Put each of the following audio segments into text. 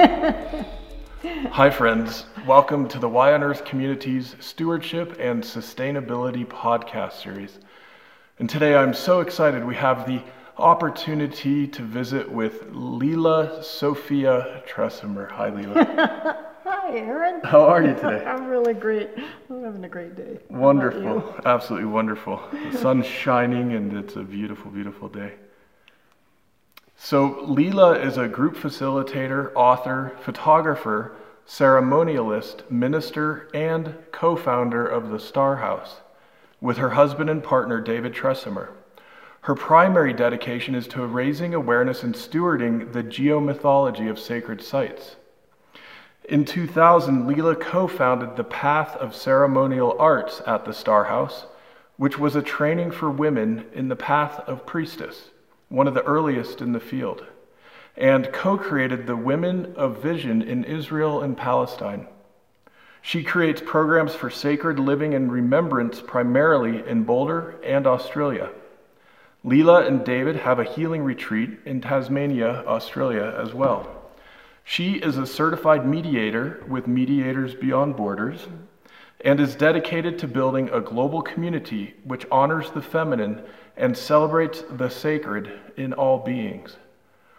Hi, friends. Welcome to the Y on Earth Communities Stewardship and Sustainability podcast series. And today I'm so excited we have the opportunity to visit with Lila Sophia Tresemer. Hi, Lila. Hi, Aaron. How are you today? I'm really great. I'm having a great day. Wonderful. Absolutely wonderful. The sun's shining and it's a beautiful, beautiful day. So, Lila is a group facilitator, author, photographer, ceremonialist, minister, and co founder of the Star House with her husband and partner, David Tresemer. Her primary dedication is to raising awareness and stewarding the geomythology of sacred sites. In 2000, Lila co founded the Path of Ceremonial Arts at the Star House, which was a training for women in the path of priestess, one of the earliest in the field, and co created the Women of Vision in Israel and Palestine. She creates programs for sacred living and remembrance primarily in Boulder and Australia. Lila and David have a healing retreat in Tasmania, Australia as well. She is a certified mediator with Mediators Beyond Borders and is dedicated to building a global community which honors the feminine and celebrates the sacred in all beings.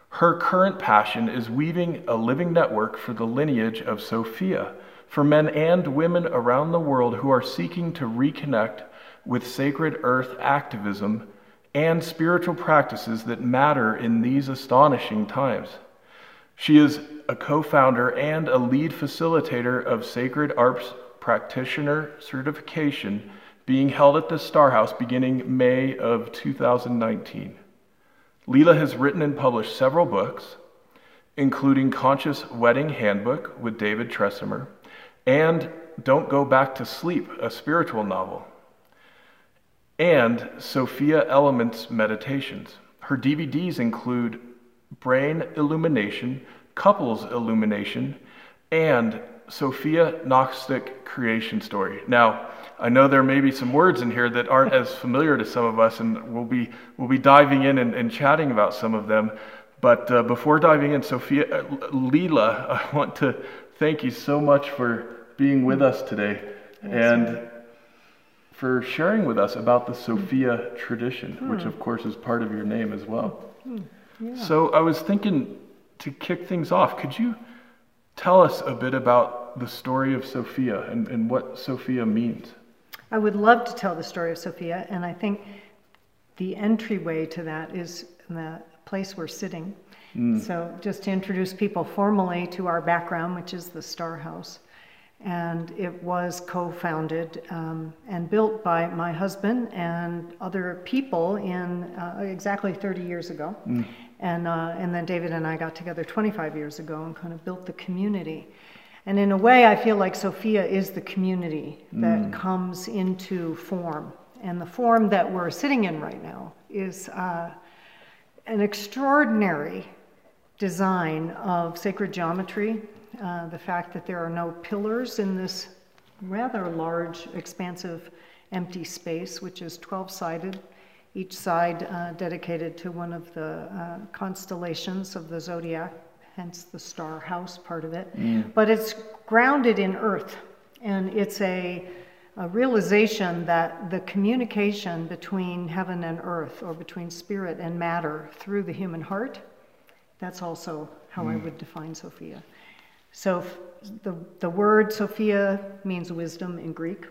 Her current passion is weaving a living network for the lineage of Sophia for men and women around the world who are seeking to reconnect with sacred earth activism and spiritual practices that matter in these astonishing times. She is a co founder and a lead facilitator of Sacred Arts Practitioner Certification being held at the Star House beginning May of 2019. Lila has written and published several books, including Conscious Wedding Handbook with David Tresemer and Don't Go Back to Sleep, a spiritual novel, and Sophia Elements Meditations. Her DVDs include Brain Illumination, Couples Illumination, and Sophia Gnostic Creation Story. Now, I know there may be some words in here that aren't as familiar to some of us, and we'll be, we'll be diving in and, and chatting about some of them. But uh, before diving in, Sophia, uh, Lila, I want to thank you so much for being with us today and for sharing with us about the Sophia tradition, which of course is part of your name as well. So I was thinking to kick things off, could you tell us a bit about the story of Sophia and, and what Sophia means? I would love to tell the story of Sophia, and I think the entryway to that is the place we're sitting. So, just to introduce people formally to our background, which is the Star House. And it was co founded um, and built by my husband and other people in uh, exactly 30 years ago. And, uh, and then David and I got together 25 years ago and kind of built the community. And in a way, I feel like Sophia is the community that comes into form. And the form that we're sitting in right now is uh, an extraordinary design of sacred geometry. Uh, the fact that there are no pillars in this rather large, expansive, empty space, which is 12 sided, each side uh, dedicated to one of the uh, constellations of the zodiac, hence the star house part of it. But it's grounded in earth, and it's a, a realization that the communication between heaven and earth, or between spirit and matter through the human heart, that's also how I would define Sophia. So the, the word Sophia means wisdom in Greek.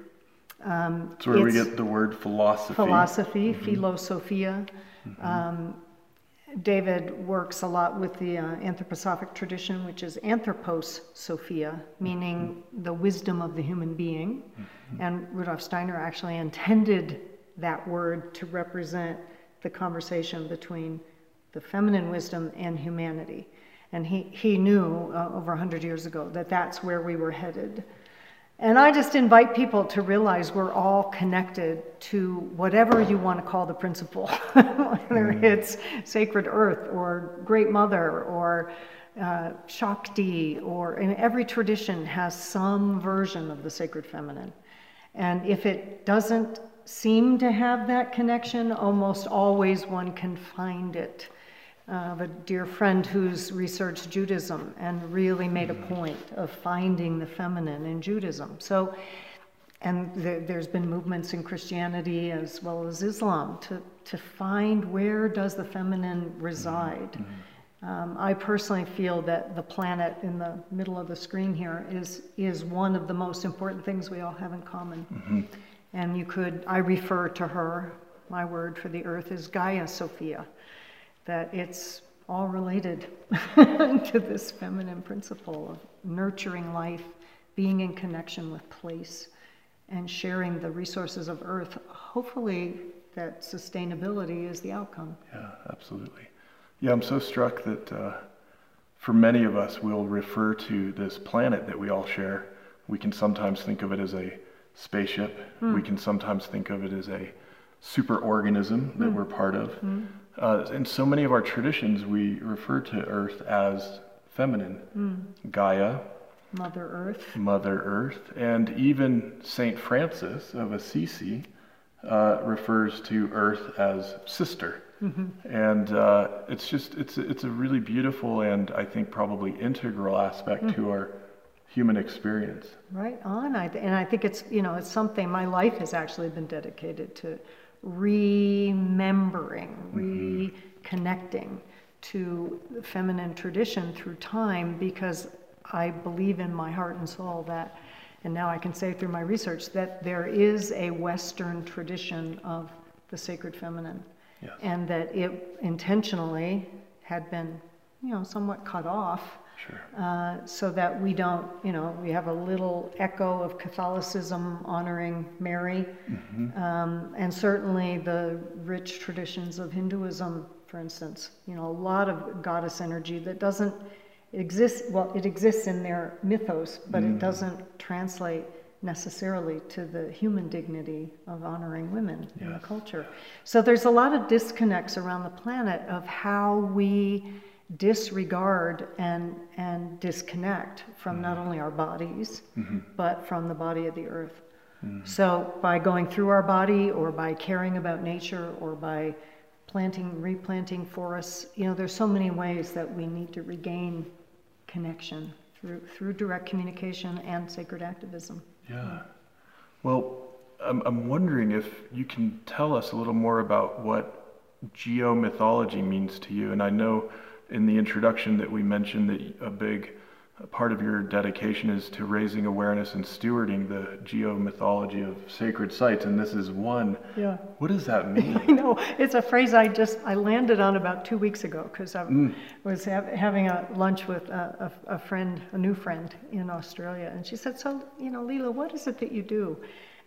Um, It's where we get the word philosophy. philosophy, philosophia. Um, David works a lot with the uh, anthroposophic tradition, which is anthropos sophia, meaning the wisdom of the human being. And Rudolf Steiner actually intended that word to represent the conversation between the feminine wisdom and humanity. And he, he knew uh, over 100 years ago that that's where we were headed. And I just invite people to realize we're all connected to whatever you want to call the principle, whether it's sacred earth or great mother or uh, Shakti, or and every tradition has some version of the sacred feminine. And if it doesn't seem to have that connection, almost always one can find it of a dear friend who's researched Judaism and really made a point of finding the feminine in Judaism. So, and there, has been movements in Christianity as well as Islam to, to find where does the feminine reside. Mm-hmm. Um, I personally feel that the planet in the middle of the screen here is, is one of the most important things we all have in common. Mm-hmm. And you could, I refer to her, my word for the earth is Gaia Sophia that it's all related to this feminine principle of nurturing life, being in connection with place, and sharing the resources of Earth. Hopefully, that sustainability is the outcome. Yeah, absolutely. Yeah, I'm so struck that uh, for many of us, we'll refer to this planet that we all share. We can sometimes think of it as a spaceship. Mm. We can sometimes think of it as a superorganism that mm. we're part of. Mm. Uh, in so many of our traditions, we refer to Earth as feminine, mm. Gaia, Mother Earth, Mother Earth, and even Saint Francis of Assisi uh, refers to Earth as sister. Mm-hmm. And uh, it's just it's it's a really beautiful and I think probably integral aspect mm. to our human experience. Right on. I, and I think it's you know it's something my life has actually been dedicated to remembering, mm-hmm. reconnecting to the feminine tradition through time because I believe in my heart and soul that, and now I can say through my research, that there is a Western tradition of the sacred feminine. Yes. And that it intentionally had been, you know, somewhat cut off Sure. Uh, so that we don't, you know, we have a little echo of Catholicism honoring Mary, mm-hmm. um, and certainly the rich traditions of Hinduism, for instance. You know, a lot of goddess energy that doesn't exist. Well, it exists in their mythos, but mm. it doesn't translate necessarily to the human dignity of honoring women yes. in the culture. So there's a lot of disconnects around the planet of how we disregard and, and disconnect from mm-hmm. not only our bodies, mm-hmm. but from the body of the earth. Mm-hmm. So, by going through our body, or by caring about nature, or by planting, replanting forests, you know, there's so many ways that we need to regain connection through, through direct communication and sacred activism. Yeah. Well, I'm, I'm wondering if you can tell us a little more about what geomythology means to you. And I know in the introduction that we mentioned that a big part of your dedication is to raising awareness and stewarding the geomythology of sacred sites and this is one. Yeah. What does that mean? I know. It's a phrase i just i landed on about two weeks ago because i mm. was ha- having a lunch with a, a, a, friend a new friend in australia and she said so you know lila what is it that you do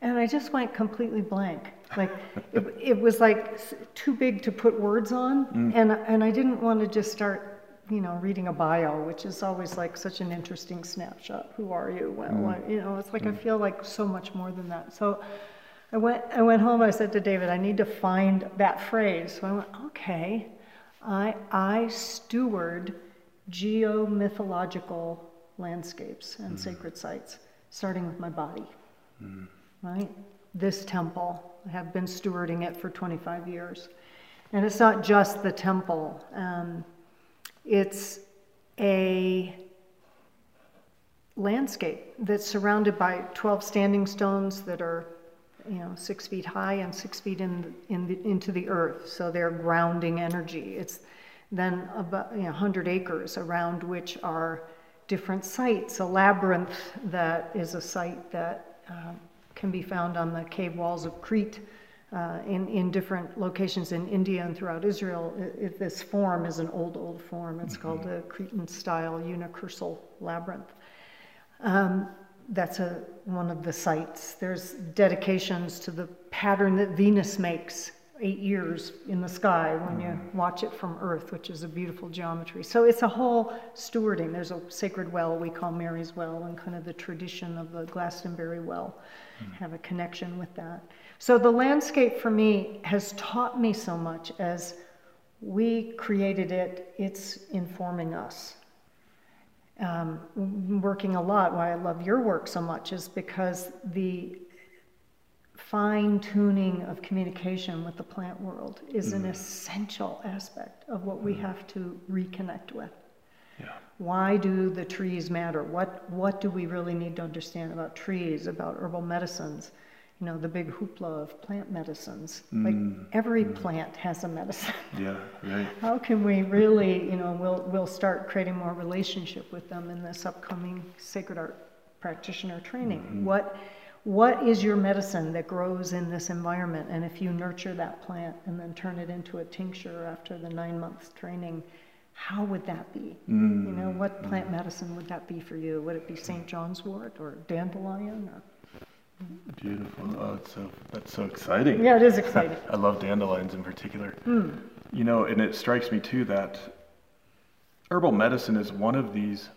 and I just went completely blank. Like it, it was like too big to put words on, mm. and and I didn't want to just start, you know, reading a bio, which is always like such an interesting snapshot. Who are you? Well, mm. you know, it's like mm. I feel like so much more than that. So. I went, I went home. I said to David, I need to find that phrase. So I went, okay, I, I steward geomythological landscapes and mm. sacred sites, starting with my body. Mm right? This temple, I have been stewarding it for 25 years. And it's not just the temple, um, it's a landscape that's surrounded by 12 standing stones that are you know six feet high and six feet in, in the, into the earth so they're grounding energy it's then about you know, 100 acres around which are different sites a labyrinth that is a site that um, can be found on the cave walls of Crete uh, in, in different locations in India and throughout Israel. It, this form is an old, old form. It's mm-hmm. called the Cretan style unicursal labyrinth. Um, that's a, one of the sites. There's dedications to the pattern that Venus makes eight years in the sky when you mm-hmm. watch it from Earth, which is a beautiful geometry. So it's a whole stewarding. There's a sacred well we call Mary's Well, and kind of the tradition of the Glastonbury Well mm. have a connection with that. So the landscape for me has taught me so much as we created it, it's informing us. Um, working a lot, why I love your work so much is because the fine tuning of communication with the plant world is an mm-hmm. essential aspect of what we mm-hmm. have to reconnect with. Yeah. Why do the trees matter? What, what do we really need to understand about trees, about herbal medicines? You know, the big hoopla of plant medicines. Like mm-hmm. every plant has a medicine. Yeah, right. How can we really, you know, we'll, we'll start creating more relationship with them in this upcoming sacred art practitioner training. What, what is your medicine that grows in this environment? And if you nurture that plant and then turn it into a tincture after the nine months training, how would that be? You know, mm. what plant mm. medicine would that be for you? Would it be St. John's wort or dandelion or? Beautiful. Oh, it's so that's so exciting. Yeah, it is exciting. I love dandelions in particular. Hmm. You know, and it strikes me too that herbal medicine is one of these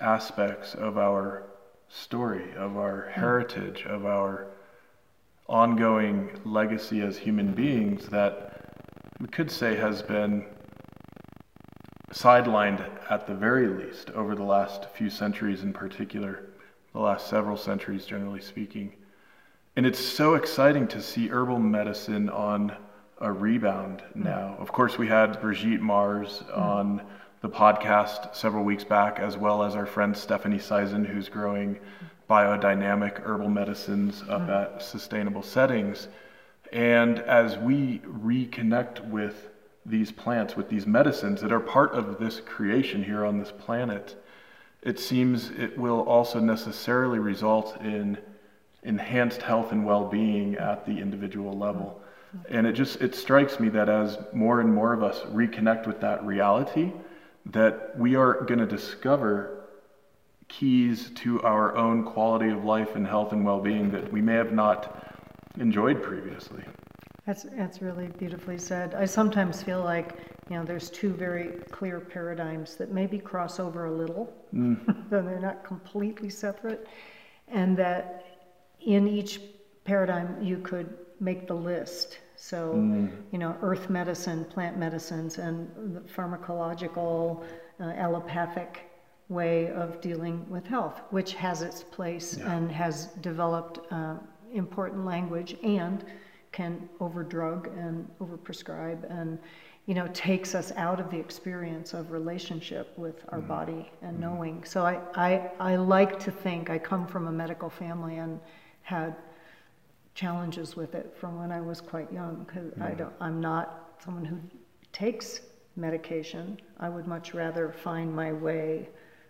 aspects of our story, of our heritage, of our ongoing legacy as human beings that we could say has been sidelined at the very least over the last few centuries in particular, the last several centuries generally speaking. And it's so exciting to see herbal medicine on a rebound hmm. now. Of course, we had Brigitte Mars hmm. on the podcast several weeks back, as well as our friend Stephanie Syson, who's growing biodynamic herbal medicines up mm. at sustainable settings. And as we reconnect with these plants, with these medicines that are part of this creation here on this planet, it seems it will also necessarily result in enhanced health and well-being at the individual level. Mm. And it just it strikes me that as more and more of us reconnect with that reality, that we are going to discover keys to our own quality of life and health and well-being that we may have not enjoyed previously. That's, that's really beautifully said. I sometimes feel like, you know, there's two very clear paradigms that maybe cross over a little, mm. though they're not completely separate, and that in each paradigm you could make the list. So, you know, earth medicine, plant medicines, and the pharmacological, uh, allopathic way of dealing with health, which has its place and has developed uh, important language and can overdrug and overprescribe and you know takes us out of the experience of relationship with our body and knowing. So I, I i like to think i come from a medical family and had challenges with it from when i was quite young because i don't i'm not someone who takes medication. I would much rather find my way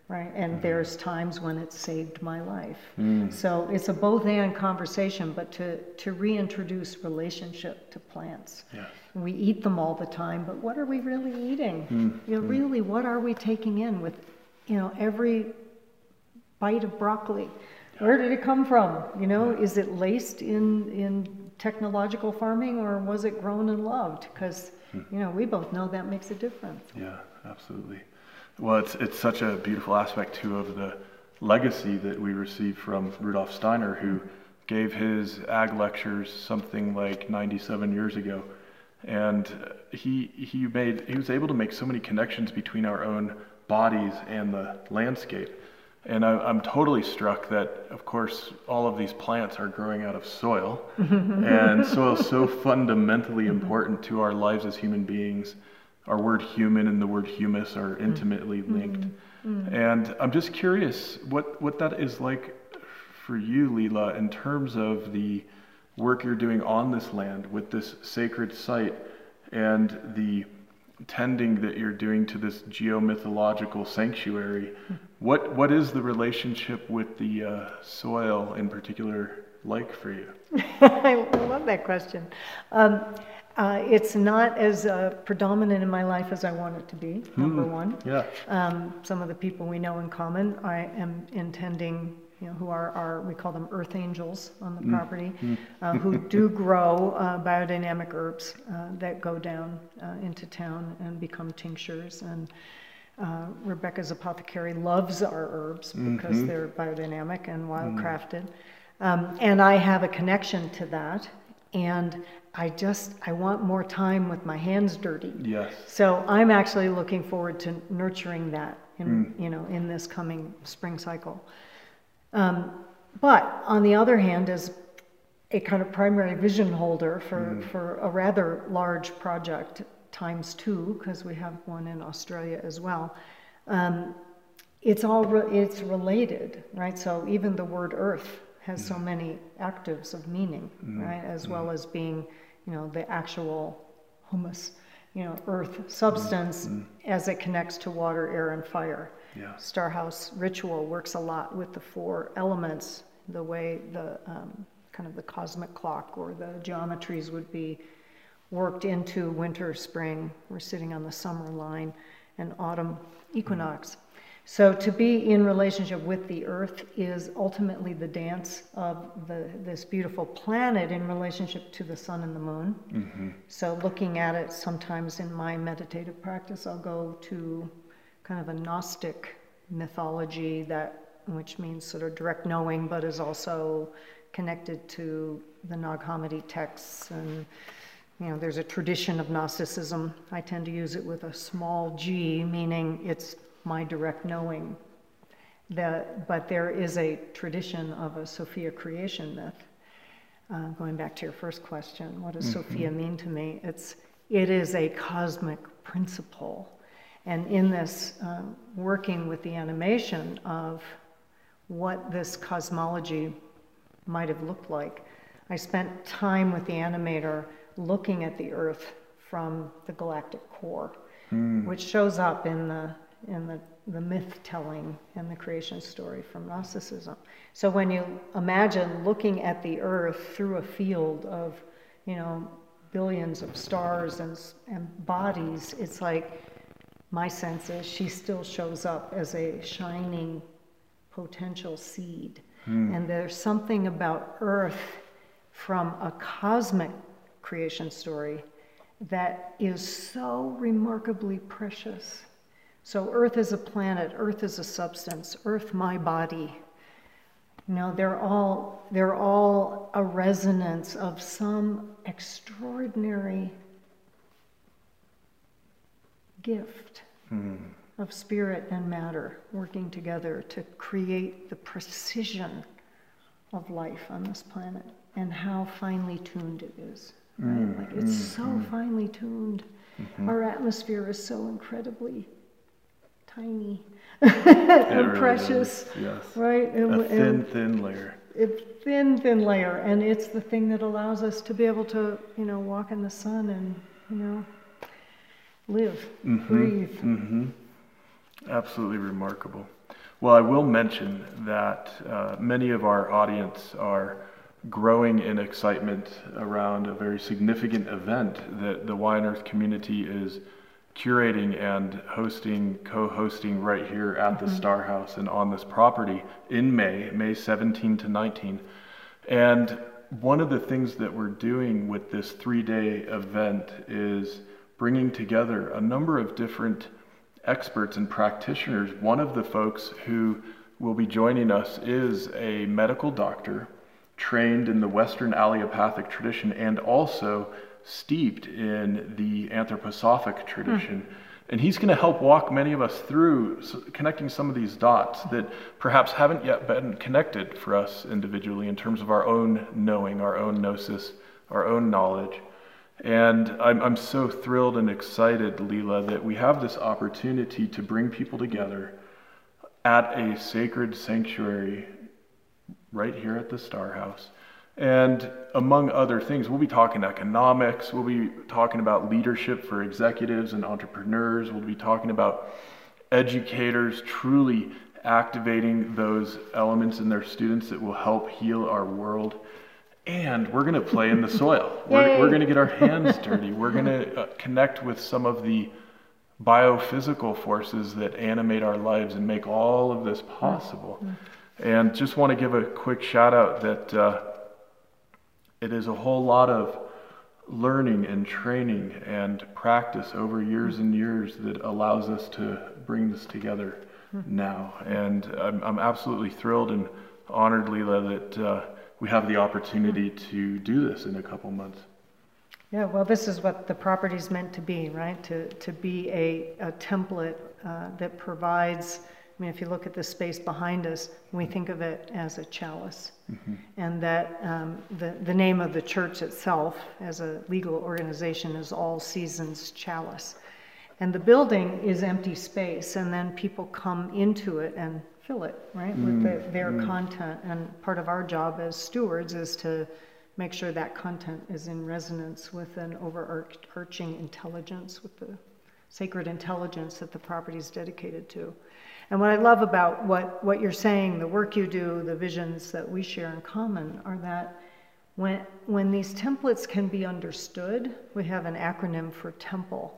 right? And mm-hmm. there's times when it saved my life. Mm. So it's a both and conversation but to to reintroduce relationship to plants. Yeah. we eat them all the time but what are we really eating? Mm-hmm. You know really what are we taking in with you know every bite of broccoli where did it come from? You know is it laced in in technological farming or was it grown and loved? Because hmm. you know we both know that makes a difference. Yeah, absolutely. Well, it's it's such a beautiful aspect too of the legacy that we received from Rudolf Steiner, who gave his ag lectures something like 97 years ago, and he he made he was able to make so many connections between our own bodies and the landscape. And I, I'm totally struck that, of course, all of these plants are growing out of soil, and soil is so fundamentally important to our lives as human beings. Our word human and the word humus are mm-hmm. intimately mm-hmm. linked. Mm-hmm. And I'm just curious what, what that is like for you, Lila, in terms of the work you're doing on this land with this sacred site and the tending that you're doing to this geomythological sanctuary. Hmm. What, what is the relationship with the uh, soil in particular like for you? I love that question. Um, uh, it's not as uh, predominant in my life as I want it to be, number one. Yeah. Um, some of the people we know in common, I am intending, you know, who are, are we call them earth angels on the property, uh, who do grow uh, biodynamic herbs uh, that go down uh, into town and become tinctures. And uh, Rebecca's apothecary loves our herbs because they're biodynamic and wildcrafted. Um, and I have a connection to that. And I just, I want more time with my hands dirty. Yes. So I'm actually looking forward to nurturing that in, you know, in this coming spring cycle. Um, but on the other hand, as a kind of primary vision holder for, for a rather large project times two, because we have one in Australia as well. Um, it's all re- it's related, right? So even the word earth has so mm. many actives of meaning, mm. right? As mm. well as being, you know, the actual humus, you know, earth substance as it connects to water, air, and fire. Yeah. Starhouse ritual works a lot with the four elements, the way the um, kind of the cosmic clock or the geometries would be worked into winter, spring. We're sitting on the summer line, and autumn equinox. So to be in relationship with the earth is ultimately the dance of the, this beautiful planet in relationship to the sun and the moon. Mm-hmm. So looking at it, sometimes in my meditative practice, I'll go to kind of a Gnostic mythology that, which means sort of direct knowing, but is also connected to the Nag Hammadi texts and you know, there's a tradition of Gnosticism. I tend to use it with a small g, meaning it's my direct knowing. The, but there is a tradition of a Sophia creation myth. Uh, going back to your first question, what does Sophia mean to me? It's, it is a cosmic principle. And in this uh, working with the animation of what this cosmology might have looked like, I spent time with the animator looking at the Earth from the galactic core, hmm. which shows up in the in the, the myth telling and the creation story from Gnosticism. So when you imagine looking at the Earth through a field of, you know, billions of stars and, and bodies, it's like my sense is she still shows up as a shining potential seed. Hmm. And there's something about Earth from a cosmic creation story that is so remarkably precious. So, Earth is a planet, Earth is a substance, Earth, my body. You know, they're all, they're all a resonance of some extraordinary gift hmm. of spirit and matter working together to create the precision of life on this planet and how finely tuned it is. Right? Mm, like it's mm, so mm. finely tuned. Mm-hmm. Our atmosphere is so incredibly tiny and really precious, Yes. right? And, A and thin, thin layer. it's thin, thin layer, and it's the thing that allows us to be able to, you know, walk in the sun and, you know, live, mm-hmm, breathe. hmm Absolutely remarkable. Well, I will mention that uh, many of our audience are growing in excitement around a very significant event that the Y on Earth community is curating and hosting, co-hosting right here at the mm-hmm. Star House and on this property in May, May 17 to 19. And one of the things that we're doing with this three-day event is bringing together a number of different experts and practitioners. One of the folks who will be joining us is a medical doctor trained in the Western allopathic tradition and also steeped in the anthroposophic tradition. Hmm. And he's going to help walk many of us through connecting some of these dots that perhaps haven't yet been connected for us individually in terms of our own knowing, our own gnosis, our own knowledge. And I'm, I'm so thrilled and excited, Lila, that we have this opportunity to bring people together at a sacred sanctuary right here at the Star House. And among other things, we'll be talking economics, we'll be talking about leadership for executives and entrepreneurs, we'll be talking about educators truly activating those elements in their students that will help heal our world. And we're going to play in the soil. We're, we're going to get our hands dirty. We're going to uh, connect with some of the biophysical forces that animate our lives and make all of this possible. And just want to give a quick shout out that uh, it is a whole lot of learning and training and practice over years and years that allows us to bring this together now. And I'm, I'm absolutely thrilled and honored, Lila, that uh, we have the opportunity to do this in a couple months. Yeah, well, this is what the property's meant to be, right? To, to be a, a template uh, that provides I mean, if you look at the space behind us, we think of it as a chalice. Mm-hmm. And that um, the, the name of the church itself, as a legal organization, is All Seasons Chalice. And the building is empty space, and then people come into it and fill it, right, with the, their mm. content. And part of our job as stewards is to make sure that content is in resonance with an overarching intelligence, with the sacred intelligence that the property is dedicated to. And what I love about what, what you're saying, the work you do, the visions that we share in common, are that when, when these templates can be understood, we have an acronym for TEMPLE.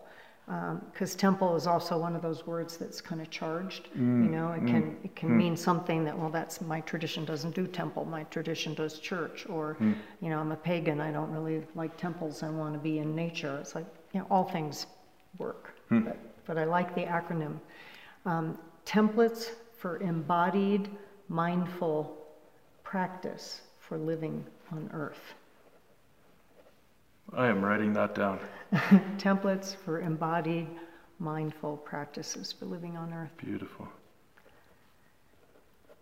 Um, because temple is also one of those words that's kind of charged. you mm, know, it mm, can it can mm. mean something that well, that's my tradition doesn't do temple. My tradition does church. Or, you know, I'm a pagan. I don't really like temples. I want to be in nature. It's like you know, all things work. Hmm. But, but I like the acronym. Um, templates for embodied, mindful practice for living on earth. I am writing that down. Templates for embodied, mindful practices for living on earth. Beautiful.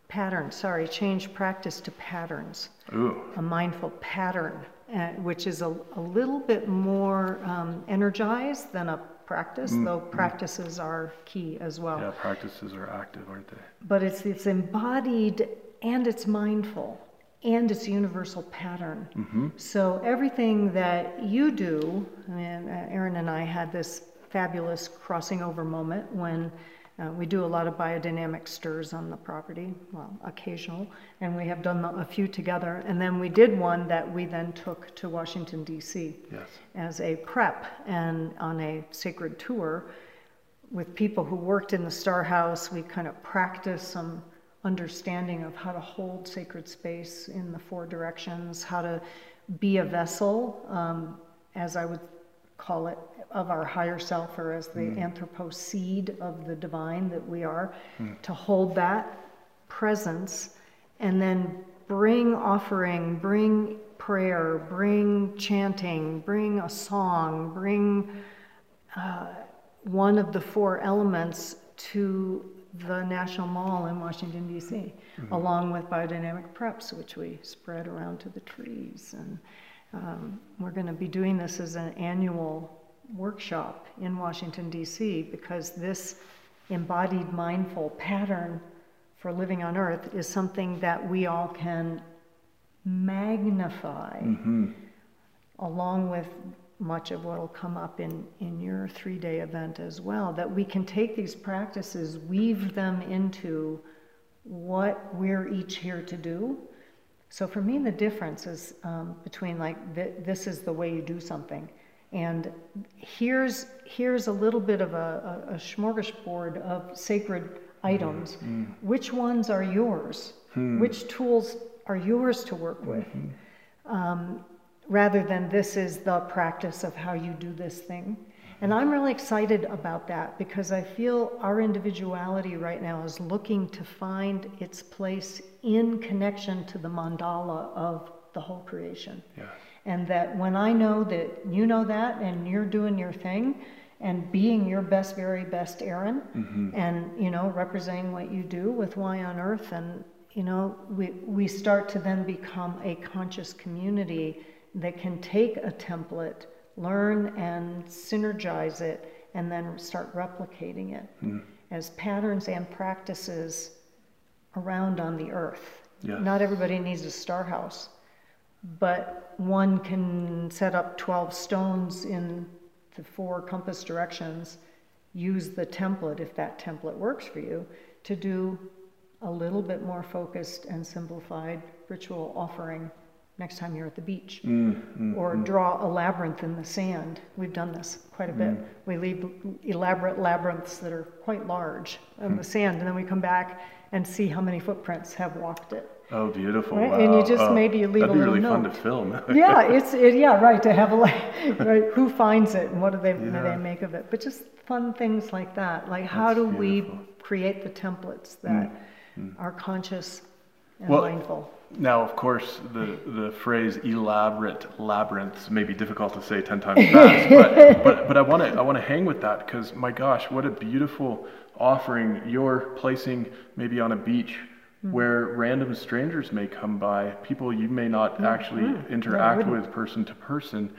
Pattern, sorry, change practice to patterns. Ooh. A mindful pattern, uh, which is a, a little bit more um, energized than a practice, mm, though mm. practices are key as well. Yeah, practices are active, aren't they? but it's it's embodied and it's mindful and it's universal pattern mm-hmm. so everything that you do and uh, aaron and i had this fabulous crossing over moment when uh, we do a lot of biodynamic stirs on the property well occasional and we have done a few together and then we did one that we then took to washington d.c Yes. as a prep and on a sacred tour with people who worked in the Star House, we kind of practiced some understanding of how to hold sacred space in the four directions, how to be a vessel, um, as I would call it, of our higher self, or as the mm. anthroposeed of the divine that we are, mm. to hold that presence and then bring offering, bring prayer, bring chanting, bring a song, bring uh, one of the four elements to the National Mall in Washington, D.C., mm-hmm. along with biodynamic preps, which we spread around to the trees. And um, we're going to be doing this as an annual workshop in Washington, D.C., because this embodied mindful pattern for living on earth is something that we all can magnify along with much of what will come up in, in your three day event as well, that we can take these practices, weave them into what we're each here to do. So for me, the difference is um, between like th- this is the way you do something, and here's here's a little bit of a, a, a smorgasbord of sacred items. Mm-hmm. Mm. Which ones are yours? Hmm. Which tools are yours to work mm-hmm. with? um, rather than this is the practice of how you do this thing. And I'm really excited about that because I feel our individuality right now is looking to find its place in connection to the mandala of the whole creation. Yeah. And that when I know that you know that and you're doing your thing and being your best, very best Aaron mm-hmm. and, you know, representing what you do with Y on Earth and, you know, we, we start to then become a conscious community that can take a template, learn and synergize it, and then start replicating it mm-hmm. as patterns and practices around on the earth. Yes. Not everybody needs a star house, but one can set up 12 stones in the four compass directions, use the template, if that template works for you, to do a little bit more focused and simplified ritual offering next time you're at the beach. Mm, mm, mm. or draw a labyrinth in the sand. We've done this quite a bit. We leave elaborate labyrinths that are quite large in hmm. the sand, and then we come back and see how many footprints have walked it. Oh, beautiful. Right, Wow. and you just Oh, maybe you leave that'd a be little really fun to film. yeah, it's it, yeah right to have a like right, who finds it and what do they what do they make of it? But just fun things like that. Like how That's do we create the templates mm, that mm. are conscious and Well, mindful? now, of course, the, the phrase elaborate labyrinths may be difficult to say 10 times fast, but, but, but I want to I wanna hang with that because, my gosh, what a beautiful offering you're placing maybe on a beach mm-hmm. where random strangers may come by, people you may not mm-hmm. actually mm-hmm. interact with person to person,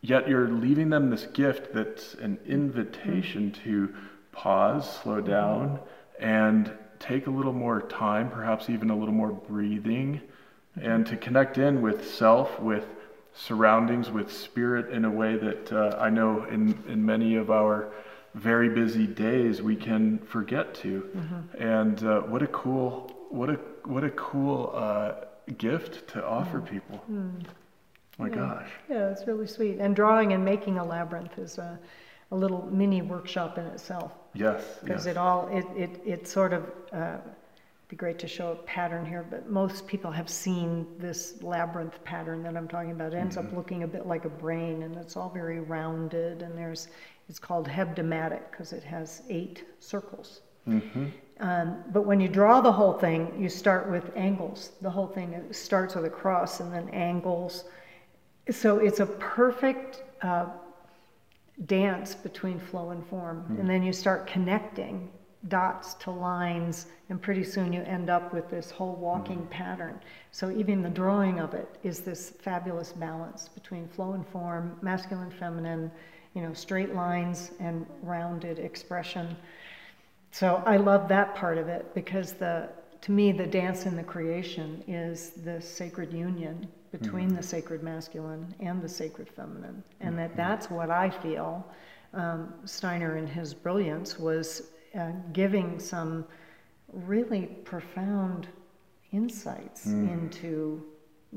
yet you're leaving them this gift that's an invitation mm-hmm. to pause, slow mm-hmm. down, and take a little more time, perhaps even a little more breathing, and to connect in with self, with surroundings, with spirit in a way that uh, I know in, in many of our very busy days we can forget to. Mm-hmm. And uh, what a cool, what a what a cool uh, gift to offer people. Mm. My yeah. gosh. Yeah, it's really sweet. And drawing and making a labyrinth is a, a little mini workshop in itself. Yes. Because yes. it all it it it sort of. Uh, be great to show a pattern here, but most people have seen this labyrinth pattern that I'm talking about. It ends mm-hmm. up looking a bit like a brain, and it's all very rounded. And there's, it's called hebdomadic because it has eight circles. Mm-hmm. Um, but when you draw the whole thing, you start with angles. The whole thing starts with a cross and then angles. So it's a perfect uh, dance between flow and form. Mm-hmm. And then you start connecting dots to lines, and pretty soon you end up with this whole walking mm-hmm. pattern. So even the drawing of it is this fabulous balance between flow and form, masculine, feminine, you know, straight lines and rounded expression. So I love that part of it because the to me the dance in the creation is the sacred union between mm-hmm. the sacred masculine and the sacred feminine, and that mm-hmm. that's what I feel. Um, Steiner, in his brilliance, was uh, giving some really profound insights mm. into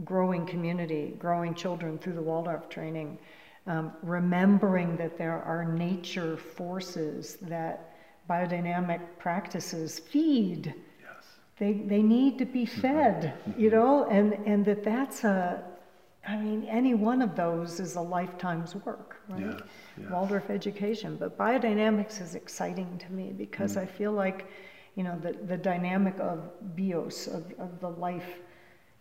growing community, growing children through the Waldorf training, um, remembering that there are nature forces that biodynamic practices feed. Yes. They, they need to be mm-hmm. fed, mm-hmm. you know, and, and that that's a, I mean, any one of those is a lifetime's work, right? Yeah, yeah. Waldorf education. But biodynamics is exciting to me because mm. I feel like, you know, the, the dynamic of bios, of, of the life,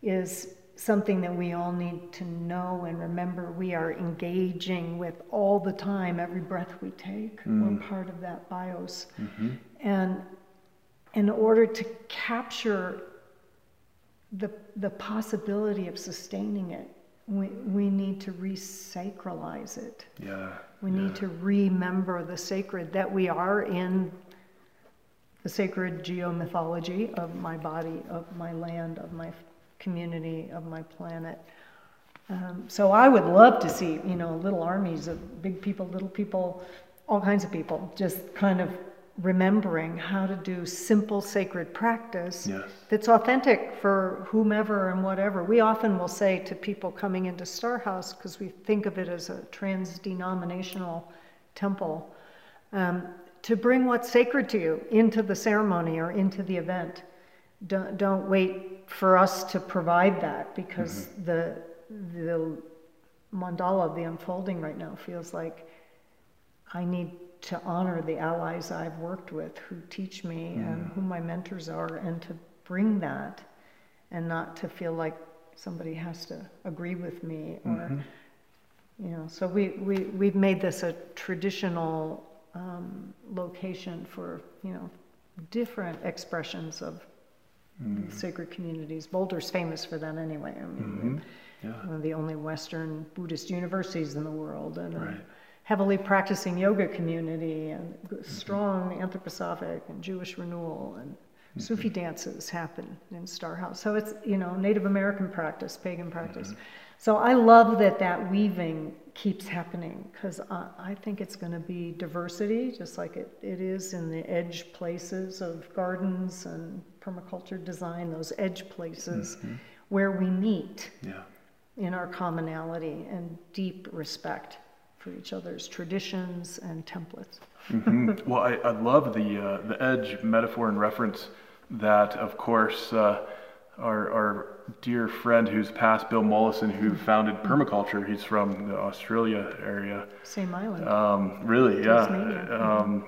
is something that we all need to know and remember we are engaging with all the time, every breath we take. Mm. We're part of that bios. Mm-hmm. And in order to capture the, the possibility of sustaining it, we, we need to resacralize it. Yeah. We yeah. need to remember the sacred that we are in the sacred geomythology of my body, of my land, of my community, of my planet. Um, so I would love to see, you know, little armies of big people, little people, all kinds of people, just kind of remembering how to do simple sacred practice yes. that's authentic for whomever and whatever. We often will say to people coming into Star House, because we think of it as a trans denominational temple, um, to bring what's sacred to you into the ceremony or into the event. Don't, don't wait for us to provide that because mm-hmm. the, the mandala, the unfolding right now, feels like I need to honor the allies I've worked with who teach me mm. and who my mentors are, and to bring that and not to feel like somebody has to agree with me or mm-hmm. you know so we, we we've made this a traditional um, location for you know different expressions of mm. sacred communities boulder's famous for that anyway I mean, mm-hmm. yeah. one of the only western buddhist universities in the world and right heavily practicing yoga community and strong anthroposophic and Jewish renewal and mm-hmm. Sufi dances happen in Star House. So it's, you know, Native American practice, pagan practice. Mm-hmm. So I love that that weaving keeps happening because I, I, think it's going to be diversity, just like it, it is in the edge places of gardens and permaculture design, those edge places mm-hmm. where we meet yeah. in our commonality and deep respect for each other's traditions and templates. mm-hmm. Well, I, I love the uh, the edge metaphor and reference that, of course, uh, our, our dear friend who's passed, Bill Mollison, who founded permaculture. He's from the Australia area. Same island. Um, really, yeah. Um,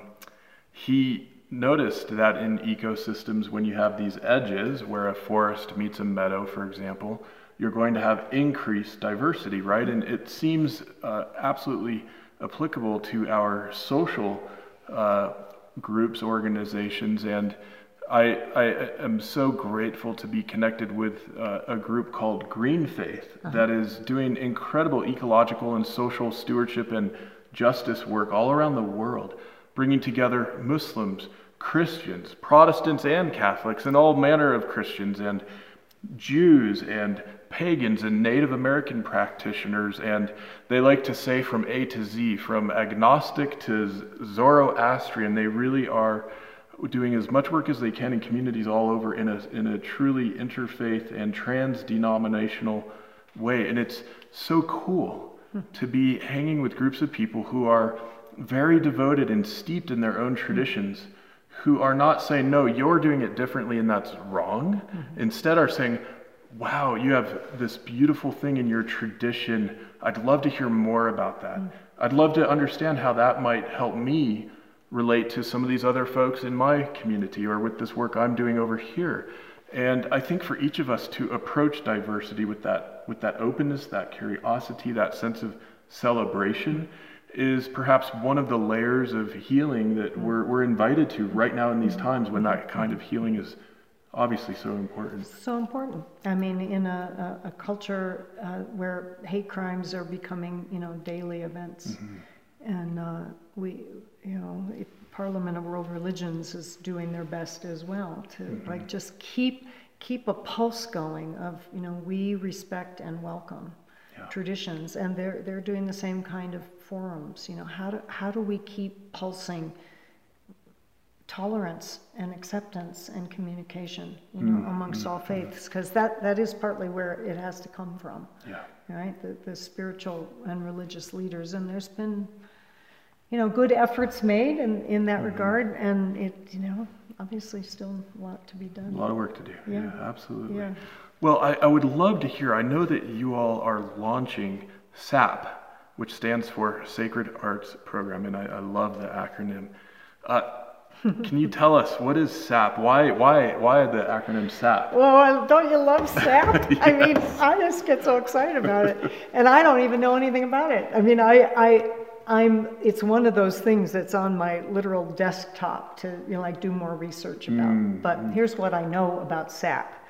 he noticed that in ecosystems, when you have these edges where a forest meets a meadow, for example, you're going to have increased diversity, right? And it seems uh, absolutely applicable to our social uh, groups, organizations, and I, I, am so grateful to be connected with uh, a group called Green Faith uh-huh. that is doing incredible ecological and social stewardship and justice work all around the world, bringing together Muslims, Christians, Protestants, and Catholics, and all manner of Christians, and Jews, and pagans, and Native American practitioners. And they like to say from A to Z, from agnostic to Zoroastrian, they really are doing as much work as they can in communities all over in a, in a truly interfaith and trans denominational way. And it's so cool hmm. to be hanging with groups of people who are very devoted and steeped in their own traditions, who are not saying, no, you're doing it differently and that's wrong. Mm-hmm. Instead, are saying, wow, you have this beautiful thing in your tradition. I'd love to hear more about that. Mm-hmm. I'd love to understand how that might help me relate to some of these other folks in my community or with this work I'm doing over here. And I think for each of us to approach diversity with that, with that openness, that curiosity, that sense of celebration is perhaps one of the layers of healing that we're, we're invited to right now in these times when that kind of healing is obviously so important. So important. I mean, in a, a, a culture uh, where hate crimes are becoming, you know, daily events. Mm-hmm. And uh, we, you know, Parliament of World Religions is doing their best as well to mm-hmm. like just keep keep a pulse going of you know we respect and welcome yeah. traditions, and they're they're doing the same kind of forums. You know, how do how do we keep pulsing? tolerance and acceptance and communication you know mm, amongst mm, all faiths because that that is partly where it has to come from yeah right the, the spiritual and religious leaders and there's been you know, good efforts made in, in that mm-hmm. regard, and it, you know, obviously still a lot to be done. A lot of work to do. Yeah, yeah absolutely. Yeah. Well, I, I would love to hear. I know that you all are launching SAP, which stands for Sacred Arts Program, and I, I love the acronym. Uh, can you tell us what is SAP? Why why why the acronym SAP? Well, don't you love SAP? yes. I mean, I just get so excited about it, and I don't even know anything about it. I mean, I I I'm, it's one of those things that's on my literal desktop to, you know, like do more research about. Mm, but mm. here's what I know about sap.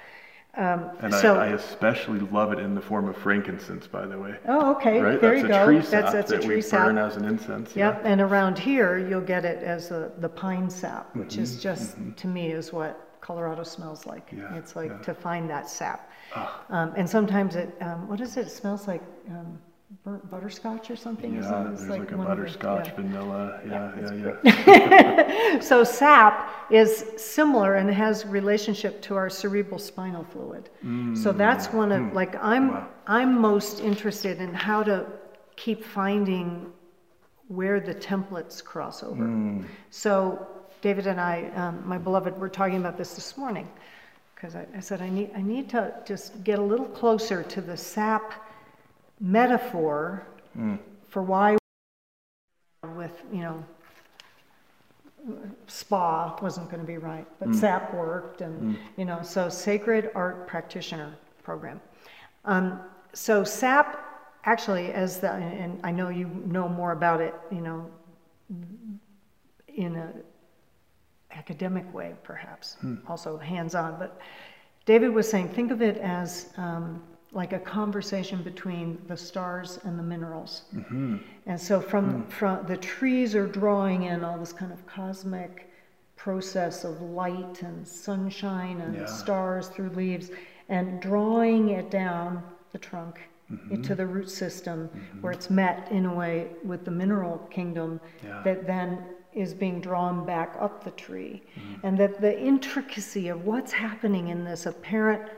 Um, and so, I, I, especially love it in the form of frankincense, by the way. Oh, okay. Right? There that's you go. Tree sap that's, that's that a tree we sap. burn as an incense. Yep. Yeah. And around here, you'll get it as the, the pine sap, which mm-hmm, is just, mm-hmm. to me, is what Colorado smells like. Yeah, it's like yeah. to find that sap. Oh. Um, and sometimes it, um, what is it? It smells like um, burnt butterscotch or something? Yeah, there's like, like a butterscotch, the, yeah. vanilla. Yeah, yeah, yeah. yeah. so sap is similar and has relationship to our cerebral spinal fluid. Mm. So that's one of mm. like I'm wow. I'm most interested in how to keep finding where the templates cross over. Mm. So David and I, um, my beloved, were talking about this this morning because I, I said I need I need to just get a little closer to the sap metaphor mm. for why with you know spa wasn't going to be right but mm. sap worked and mm. you know so sacred art practitioner program um, so sap actually as the and i know you know more about it you know in a academic way perhaps mm. also hands-on but david was saying think of it as um, like a conversation between the stars and the minerals. Mm-hmm. And so from, mm. from the trees are drawing in all this kind of cosmic process of light and sunshine and yeah. stars through leaves and drawing it down the trunk mm-hmm. into the root system mm-hmm. where it's met in a way with the mineral kingdom yeah. that then is being drawn back up the tree. Mm-hmm. And that the intricacy of what's happening in this apparent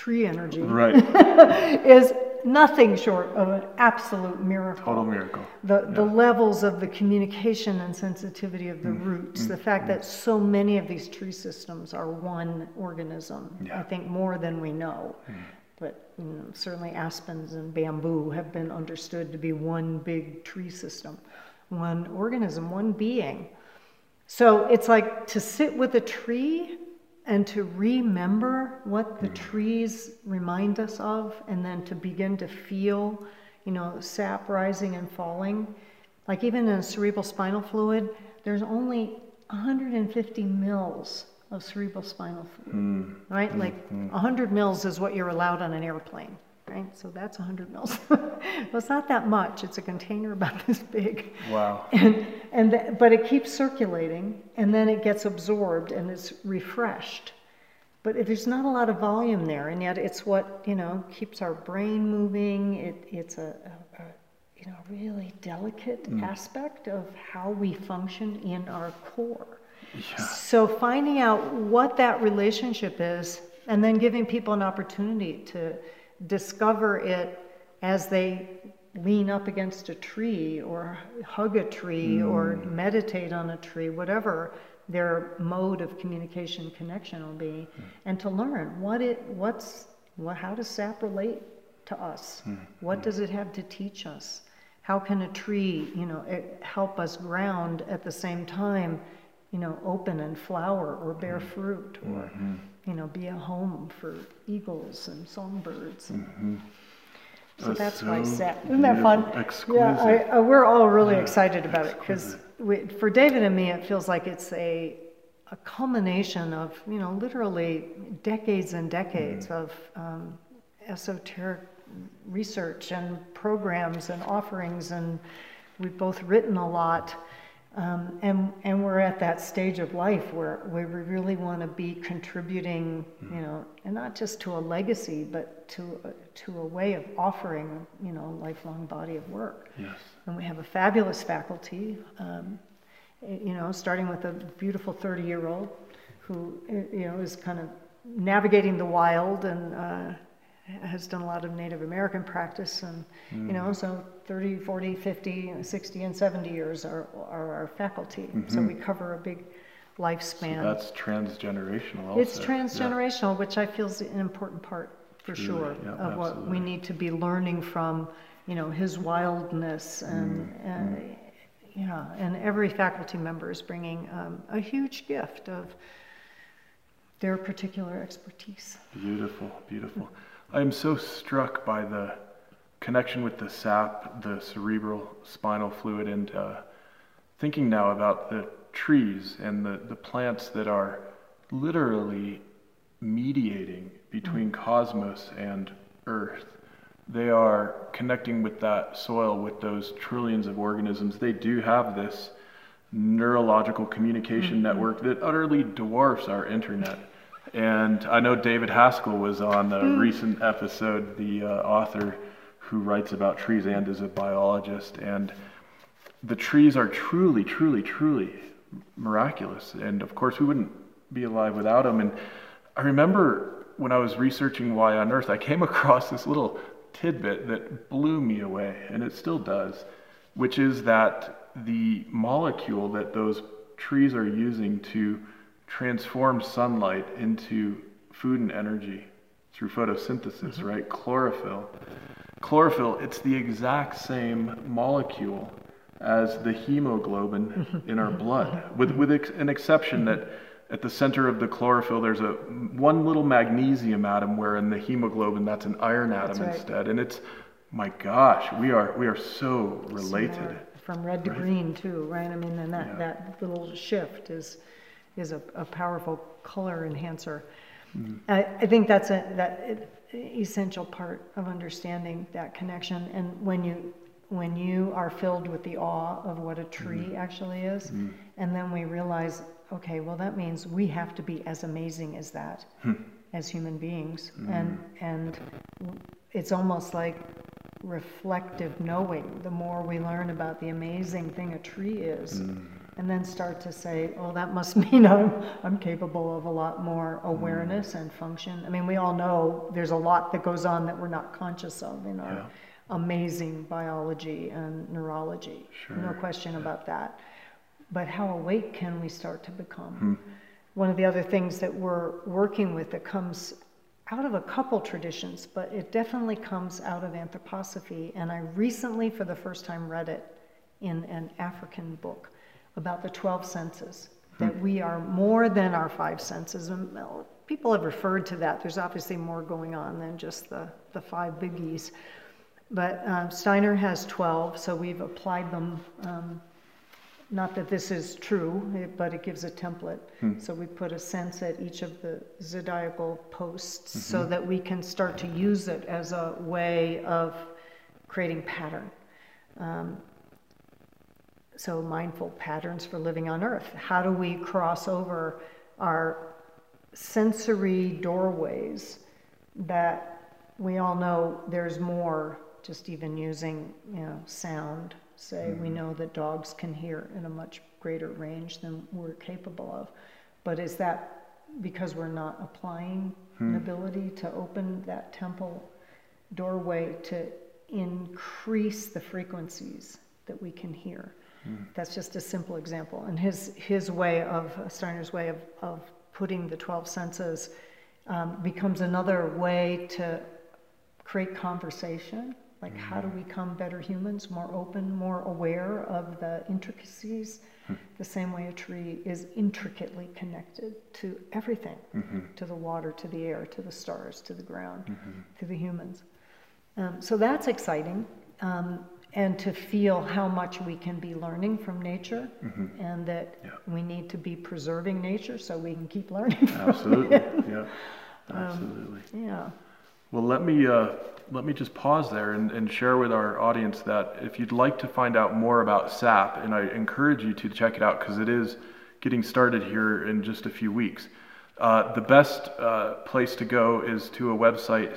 tree energy right. is nothing short of an absolute miracle. Total miracle. The, yeah. the levels of the communication and sensitivity of the mm. roots, mm. the fact mm. that so many of these tree systems are one organism, yeah. I think more than we know. Mm. But you know, certainly aspens and bamboo have been understood to be one big tree system, one organism, one being. So it's like to sit with a tree and to remember what the mm. trees remind us of, and then to begin to feel, you know, sap rising and falling. Like even in cerebral spinal fluid, there's only 150 mils of cerebral spinal fluid, mm. right? Mm. Like 100 mils is what you're allowed on an airplane, right? So that's 100 mils. well, it's not that much. It's a container about this big. Wow. And, and but it keeps circulating, and then it gets absorbed and it's refreshed. But if there's not a lot of volume there, and yet it's what you know keeps our brain moving. It, it's a, a, a you know really delicate mm. aspect of how we function in our core. Yeah. So finding out what that relationship is, and then giving people an opportunity to discover it as they lean up against a tree or hug a tree or mm. meditate on a tree, whatever their mode of communication connection will be, hmm. and to learn what it what's what how does sap relate to us? Hmm. What hmm. does it have to teach us? How can a tree, you know, it help us ground at the same time, you know, open and flower or bear fruit or you know, be a home for eagles and songbirds. And So That's that's why so sap. Isn't that fun? beautiful, Yeah, I, exquisite. uh, we're all really Yeah, excited about it because for David and me, it feels like it's a a culmination of you know literally decades and decades Mm-hmm. of um, esoteric research and programs and offerings, and we've both written a lot. Um, and and we're at that stage of life where, where we really want to be contributing, you know, and not just to a legacy, but to a, to a way of offering, you know, a lifelong body of work. Yes. And we have a fabulous faculty, um, eh, you know, starting with a beautiful 30 year old who, eh, you know, is kind of navigating the wild and uh, has done a lot of Native American practice. And, you know, so 30, 40, 50, 60, and 70 years are, are our faculty. So we cover a big So lifespan. that's transgenerational also. It's Yeah. transgenerational, which I feel is an important part for Truly, sure yeah, of what we need to be learning from, you know, his wildness and, Mm, uh, yeah, and every faculty member is bringing um, a huge gift of their particular expertise. Beautiful, beautiful. I am so struck by the connection with the sap, the cerebral spinal fluid, and uh, thinking now about the trees and the, the plants that are literally mediating between cosmos and earth. They are connecting with that soil, with those trillions of organisms. They do have this neurological communication network that utterly dwarfs our internet. And I know David Haskell was on a recent episode, the uh, author who writes about trees and is a biologist. And the trees are truly, truly, truly miraculous. And of course, we wouldn't be alive without them. And I remember when I was researching Y on Earth, I came across this little tidbit that blew me away, and it still does, which is that the molecule that those trees are using to transform sunlight into food and energy through photosynthesis, mm-hmm. right? Chlorophyll. Chlorophyll, it's the exact same molecule as the hemoglobin mm-hmm. in our mm-hmm. blood, with, with ex- an exception that at the center of the chlorophyll there's a one little magnesium atom, where in the hemoglobin that's an iron atom right. instead. And it's, my gosh, we are we are so related. Similar From red to green too, right? I mean, and that, Yeah. that little shift is, is a, a powerful color enhancer. Mm-hmm. I, I think that's a, that essential part of understanding that connection. And when you, when you are filled with the awe of what a tree Mm-hmm. actually is, and then we realize, okay, well, that means we have to be as amazing as that Hmm. as human beings. Mm-hmm. And, and it's almost like reflective knowing. The more we learn about the amazing thing a tree is, Mm. And then start to say, oh, that must mean I'm, I'm capable of a lot more awareness and function. I mean, we all know there's a lot that goes on that we're not conscious of in our Yeah. amazing biology and neurology. No Sure. question about that. But how awake can we start to become? Hmm. One of the other things that we're working with that comes out of a couple traditions, but it definitely comes out of anthroposophy. And I recently, for the first time, read it in an African book about the 12 senses. that we are more than our five senses. And well, people have referred to that. There's obviously more going on than just the, the five biggies. But um, Steiner has 12, so we've applied them. Um, not that this is true, it- but it gives a template. So we put a sense at each of the zodiacal posts so that we can start to use it as a way of creating pattern. Um, so mindful patterns for living on earth. How do we cross over our sensory doorways that we all know there's more just even using you know sound? Say we mm-hmm. know that dogs can hear in a much greater range than we're capable of. But is that because we're not applying hmm. an ability to open that temple doorway to increase the frequencies that we can hear that's just a simple example. And his, his way of, Steiner's way of, of putting the 12 senses um, becomes another way to create conversation. Like, how do we become better humans, more open, more aware of the intricacies? The same way a tree is intricately connected to everything to the water, to the air, to the stars, to the ground, to the humans. Um, so that's exciting. Um, and to feel how much we can be learning from nature and that Yeah. we need to be preserving nature so we can keep learning. Absolutely. it. Yeah. Absolutely. Yeah. Well, let me uh, let me just pause there and, and share with our audience that if you'd like to find out more about SAP, and I encourage you to check it out because it is getting started here in just a few weeks. Uh, the best uh, place to go is to a website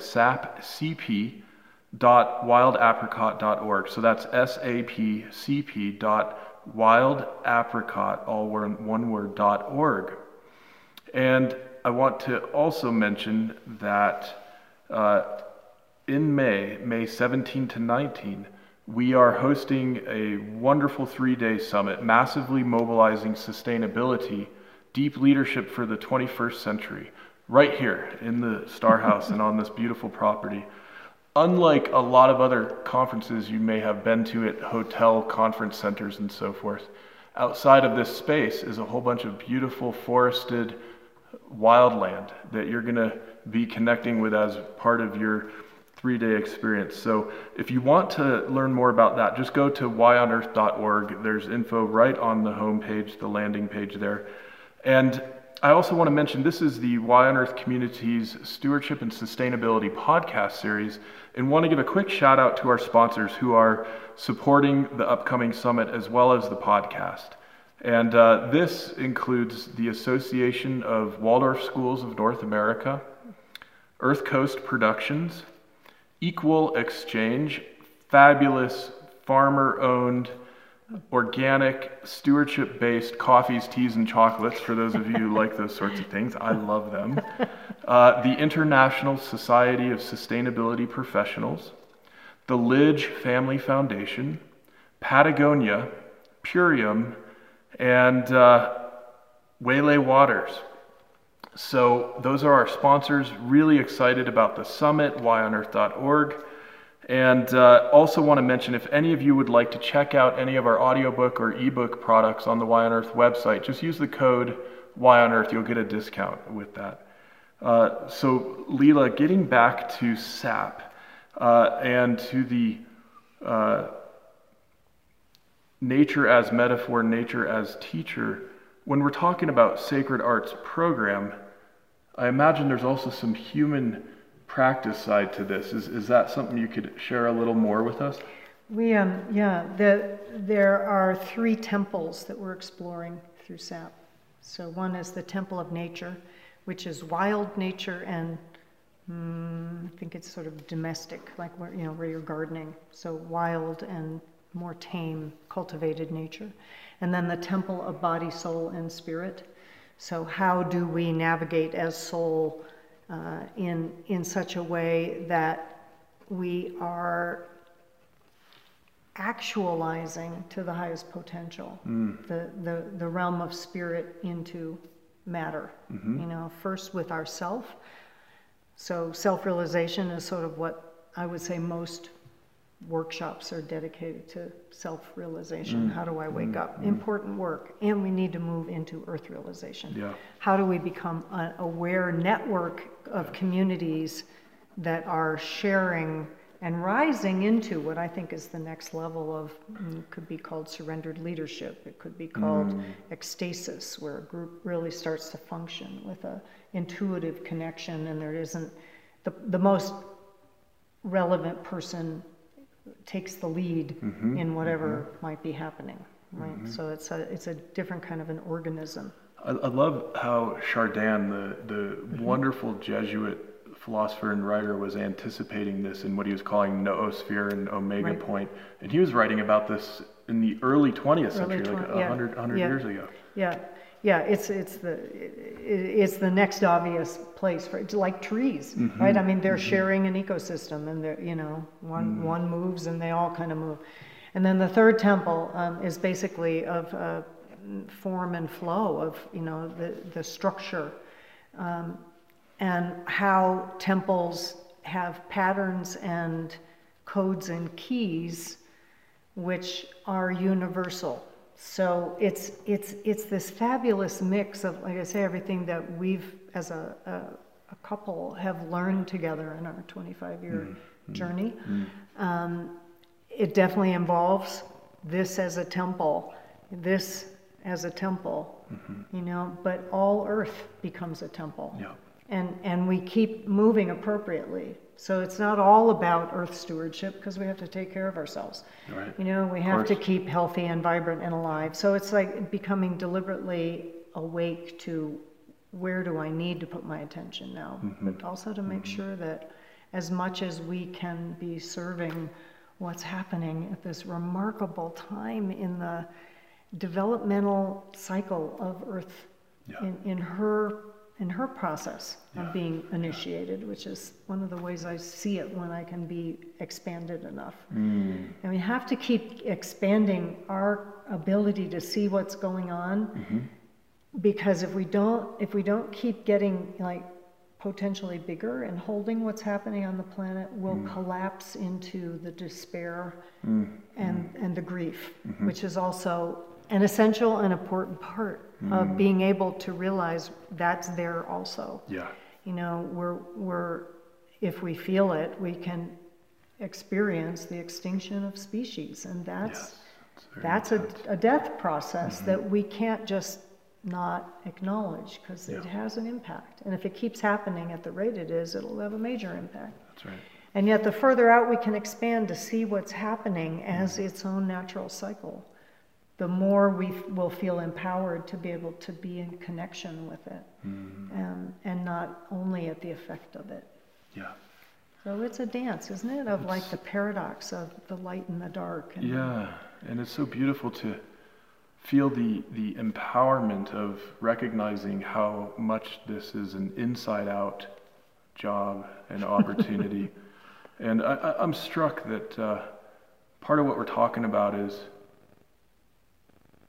sapcp.wildapricot.org. So that's S-A-P-C-P dot wildapricot, all one, one word, dot org. And I want to also mention that uh, in May, May 17 to 19, we are hosting a wonderful three day summit, massively mobilizing sustainability, deep leadership for the 21st century, right here in the Star House and on this beautiful property. Unlike a lot of other conferences you may have been to at hotel conference centers and so forth, outside of this space is a whole bunch of beautiful forested wildland that you're going to be connecting with as part of your three day experience. So, if you want to learn more about that, just go to yonearth.org. There's info right on the homepage, the landing page there. And I also want to mention this is the Y on Earth Communities Stewardship and Sustainability podcast series, and want to give a quick shout out to our sponsors who are supporting the upcoming summit as well as the podcast. And uh, this includes the Association of Waldorf Schools of North America, Earth Coast Productions, Equal Exchange, fabulous farmer owned, organic, stewardship based coffees, teas, and chocolates for those of you who like those sorts of things. I love them. Uh, the International Society of Sustainability Professionals, the Lidge Family Foundation, Patagonia, Purium, and uh, Waylay Waters. So those are our sponsors. Really excited about the summit, yonearth.org. And uh, also want to mention if any of you would like to check out any of our audiobook or ebook products on the Y on Earth website, just use the code Y on Earth. You'll get a discount with that. Uh, so, Lila, getting back to SAP uh, and to the uh, nature as metaphor, nature as teacher, when we're talking about sacred arts program, I imagine there's also some human practice side to this. Is, is that something you could share a little more with us? We, um, yeah, the, there are three temples that we're exploring through SAP. So one is the Temple of Nature, which is wild nature and mm, I think it's sort of domestic, like where, you know, where you're gardening. So wild and more tame, cultivated nature. And then the Temple of Body, Soul, and Spirit. So how do we navigate as soul uh, in, in such a way that we are actualizing to the highest potential the, the, the realm of spirit into matter. You know, first with ourself. So self realization is sort of what I would say most workshops are dedicated to self-realization. Mm. How do I wake mm. up? Mm. Important work. And we need to move into earth realization. Yeah. How do we become an aware network of communities that are sharing and rising into what I think is the next level of, mm, could be called surrendered leadership. It could be called ecstasis, where a group really starts to function with a intuitive connection and there isn't, the, the most relevant person takes the lead mm-hmm. in whatever mm-hmm. might be happening, right? Mm-hmm. So it's a, it's a different kind of an organism. I, I love how Chardin, the, the Mm-hmm. wonderful Jesuit philosopher and writer, was anticipating this in what he was calling noosphere and omega Right. point. And he was writing about this in the early 20th century, Early like twen- yeah, 100, 100 yeah. years ago. Yeah, yeah, it's, it's the, it's the next obvious place for, it's like trees, right? I mean, they're sharing an ecosystem and they're, you know, one, one moves and they all kind of move. And then the third temple um, is basically of uh, form and flow of, you know, the, the structure um, and how temples have patterns and codes and keys which are universal. So it's it's it's this fabulous mix of, like I say, everything that we've as a, a, a couple have learned together in our 25 year mm-hmm. Mm-hmm. journey. Mm-hmm. Um, it definitely involves this as a temple, this as a temple, you know. But all Earth becomes a temple Yeah. And and we keep moving appropriately. So it's not all about earth stewardship because we have to take care of ourselves. Right. You know, we have to keep healthy and vibrant and alive. So it's like becoming deliberately awake to where do I need to put my attention now, Mm-hmm. but also to make sure that as much as we can be serving what's happening at this remarkable time in the developmental cycle of Earth Yeah. in, in her in her process of being initiated, which is one of the ways I see it when I can be expanded enough. Mm. And we have to keep expanding our ability to see what's going on Mm-hmm. because if we don't if we don't keep getting like potentially bigger and holding what's happening on the planet we'll Mm. collapse into the despair Mm. and and the grief Mm-hmm. which is also an essential and important part Mm. of being able to realize that's there also Yeah. you know we're we're if we feel it we can experience the extinction of species and that's Yes. That's a, a death process that we can't just not acknowledge because it has an impact and if it keeps happening at the rate it is it'll have a major impact That's right. and yet the further out we can expand to see what's happening as its own natural cycle the more we f- will feel empowered to be able to be in connection with it um, and not only at the effect of it Yeah. so it's a dance isn't it of like the paradox of the light and the dark and Yeah, and it's so beautiful to feel the the empowerment of recognizing how much this is an inside out job and opportunity. and I, I, I'm struck that uh, part of what we're talking about is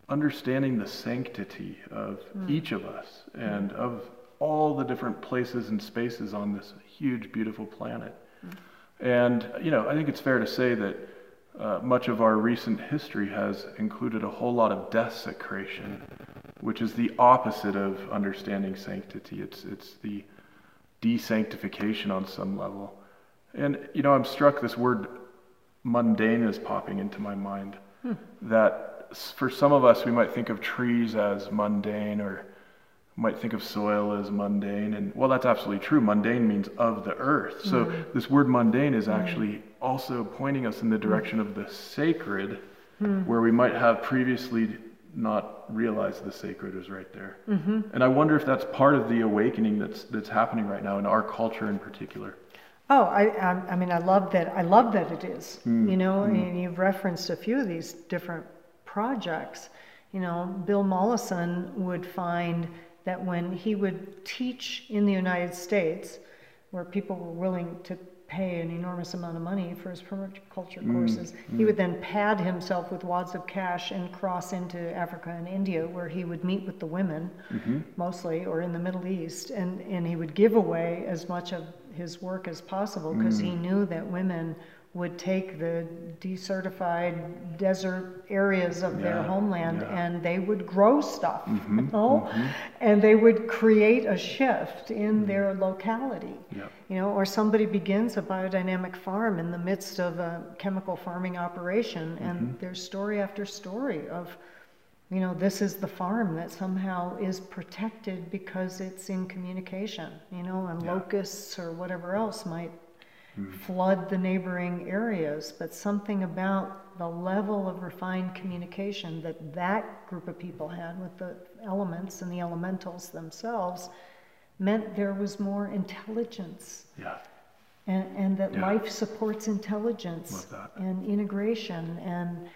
understanding the sanctity of hmm. each of us and hmm. of all the different places and spaces on this huge, beautiful planet. Hmm. And, you know, I think it's fair to say that uh, much of our recent history has included a whole lot of desecration, which is the opposite of understanding sanctity. It's, it's the desanctification on some level. And, you know, I'm struck this word mundane is popping into my mind. That s- for some of us, we might think of trees as mundane or might think of soil as mundane. And well, that's absolutely true. Mundane means of the earth. So mm. this word mundane is mm. actually also pointing us in the mm. direction of the sacred, where we might have previously not realized the sacred is right there. Mm-hmm. And I wonder if that's part of the awakening that's that's happening right now in our culture in particular. Oh, I, I, I mean, I love that. I love that it is. You know, and you've referenced a few of these different projects. You know, Bill Mollison would find that when he would teach in the United States, where people were willing to pay an enormous amount of money for his permaculture mm, courses, he mm. would then pad himself with wads of cash and cross into Africa and India, where he would meet with the women, mm-hmm. mostly, or in the Middle East, and, and he would give away as much of his work as possible because he mm. knew that women would take the desertified desert areas of their homeland yeah. and they would grow stuff, Mm-hmm, you know, mm-hmm. and they would create a shift in mm-hmm. their locality. Yep. You know, or somebody begins a biodynamic farm in the midst of a chemical farming operation, and mm-hmm. there's story after story of, you know, this is the farm that somehow is protected because it's in communication, you know, and locusts or whatever else might flood the neighboring areas, but something about the level of refined communication that that group of people had with the elements and the elementals themselves meant there was more intelligence Yeah. and, and that Yeah. life supports intelligence and integration and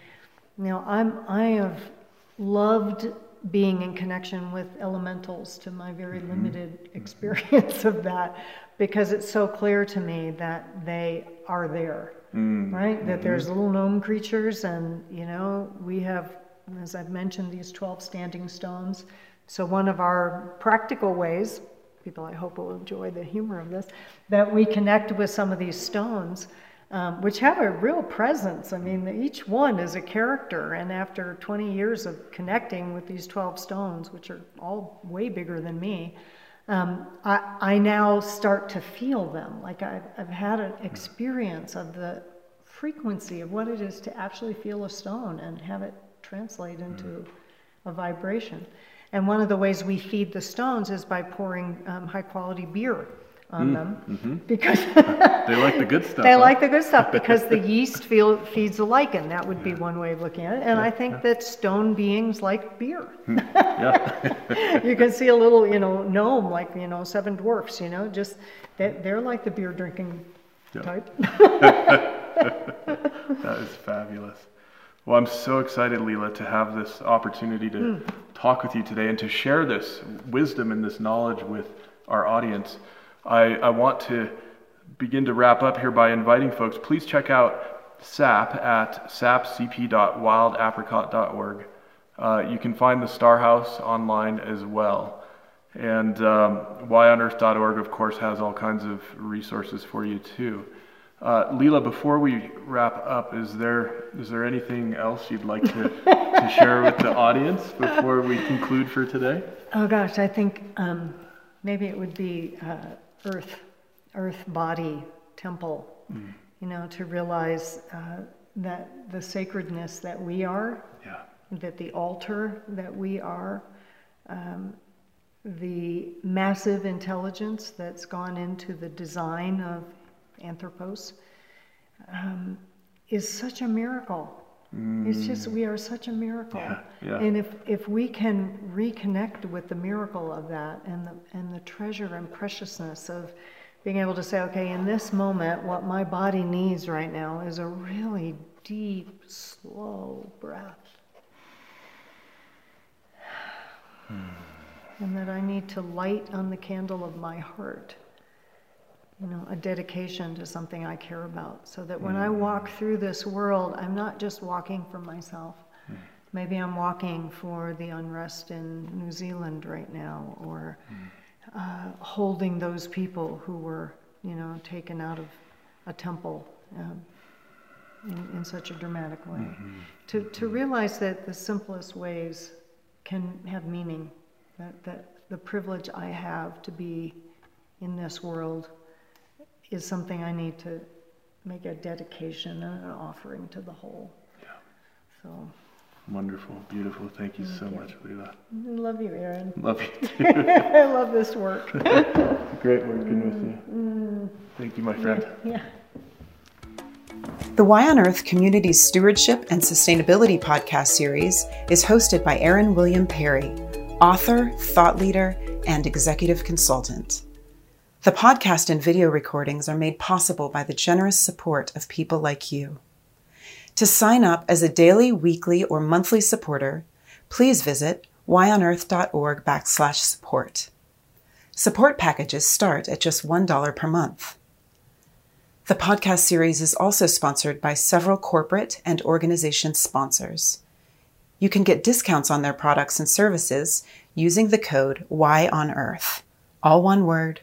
you know i'm i have loved being in connection with elementals to my very Mm-hmm. limited experience of that because it's so clear to me that they are there Mm. right? That there's little gnome creatures and you know we have as i've mentioned these 12 standing stones. So one of our practical ways people i hope will enjoy the humor of this that we connect with some of these stones um, which have a real presence. I mean each one is a character and after 20 years of connecting with these 12 stones which are all way bigger than me um, I, I now start to feel them. Like I've, I've had an experience of the frequency of what it is to actually feel a stone and have it translate into a vibration. And one of the ways we feed the stones is by pouring um, high quality beer on mm, them mm-hmm. because They like the good stuff. they huh? like the good stuff because the yeast feel, feeds the lichen. That would be one way of looking at it. And I think that stone beings like beer. Hmm. Yeah. you can see a little, you know, gnome like, you know, seven dwarfs, you know, just they, hmm. they're like the beer drinking Yeah. type. That is fabulous. Well, I'm so excited, Lila, to have this opportunity to hmm. talk with you today and to share this wisdom and this knowledge with our audience. I, I want to begin to wrap up here by inviting folks, please check out SAP at sapcp.wildapricot.org. Uh, you can find the Star House online as well. And um, yonearth.org, of course, has all kinds of resources for you too. Uh, Lila, before we wrap up, is there is there anything else you'd like to, to share with the audience before we conclude for today? Oh gosh, I think um, maybe it would be uh, earth, earth body temple. You know, to realize uh, that the sacredness that we are, Yeah. that the altar that we are, um, the massive intelligence that's gone into the design of Anthropos, um, is such a miracle. It's just we are such a miracle. Yeah, yeah. And if if we can reconnect with the miracle of that and the and the treasure and preciousness of being able to say, okay, in this moment, what my body needs right now is a really deep, slow breath. Hmm. And that I need to light on the candle of my heart, you know, a dedication to something I care about. So that when I walk through this world, I'm not just walking for myself. Maybe I'm walking for the unrest in New Zealand right now, or uh, holding those people who were, you know, taken out of a temple um, in, in such a dramatic way. To, to realize that the simplest ways can have meaning, that, that the privilege I have to be in this world is something I need to make a dedication and an offering to the whole. Yeah. So, Wonderful, beautiful. Thank you so you. much, Lila. I love you, Aaron. Love you too. I love this work. Great working with you. Mm, mm. Thank you, my friend. yeah. The Y on Earth Community Stewardship and Sustainability podcast series is hosted by Aaron William Perry, author, thought leader, and executive consultant. The podcast and video recordings are made possible by the generous support of people like you. To sign up as a daily, weekly, or monthly supporter, please visit yonearth.org backslash support. Support packages start at just $1 per month. The podcast series is also sponsored by several corporate and organization sponsors. You can get discounts on their products and services using the code Y on Earth, all one word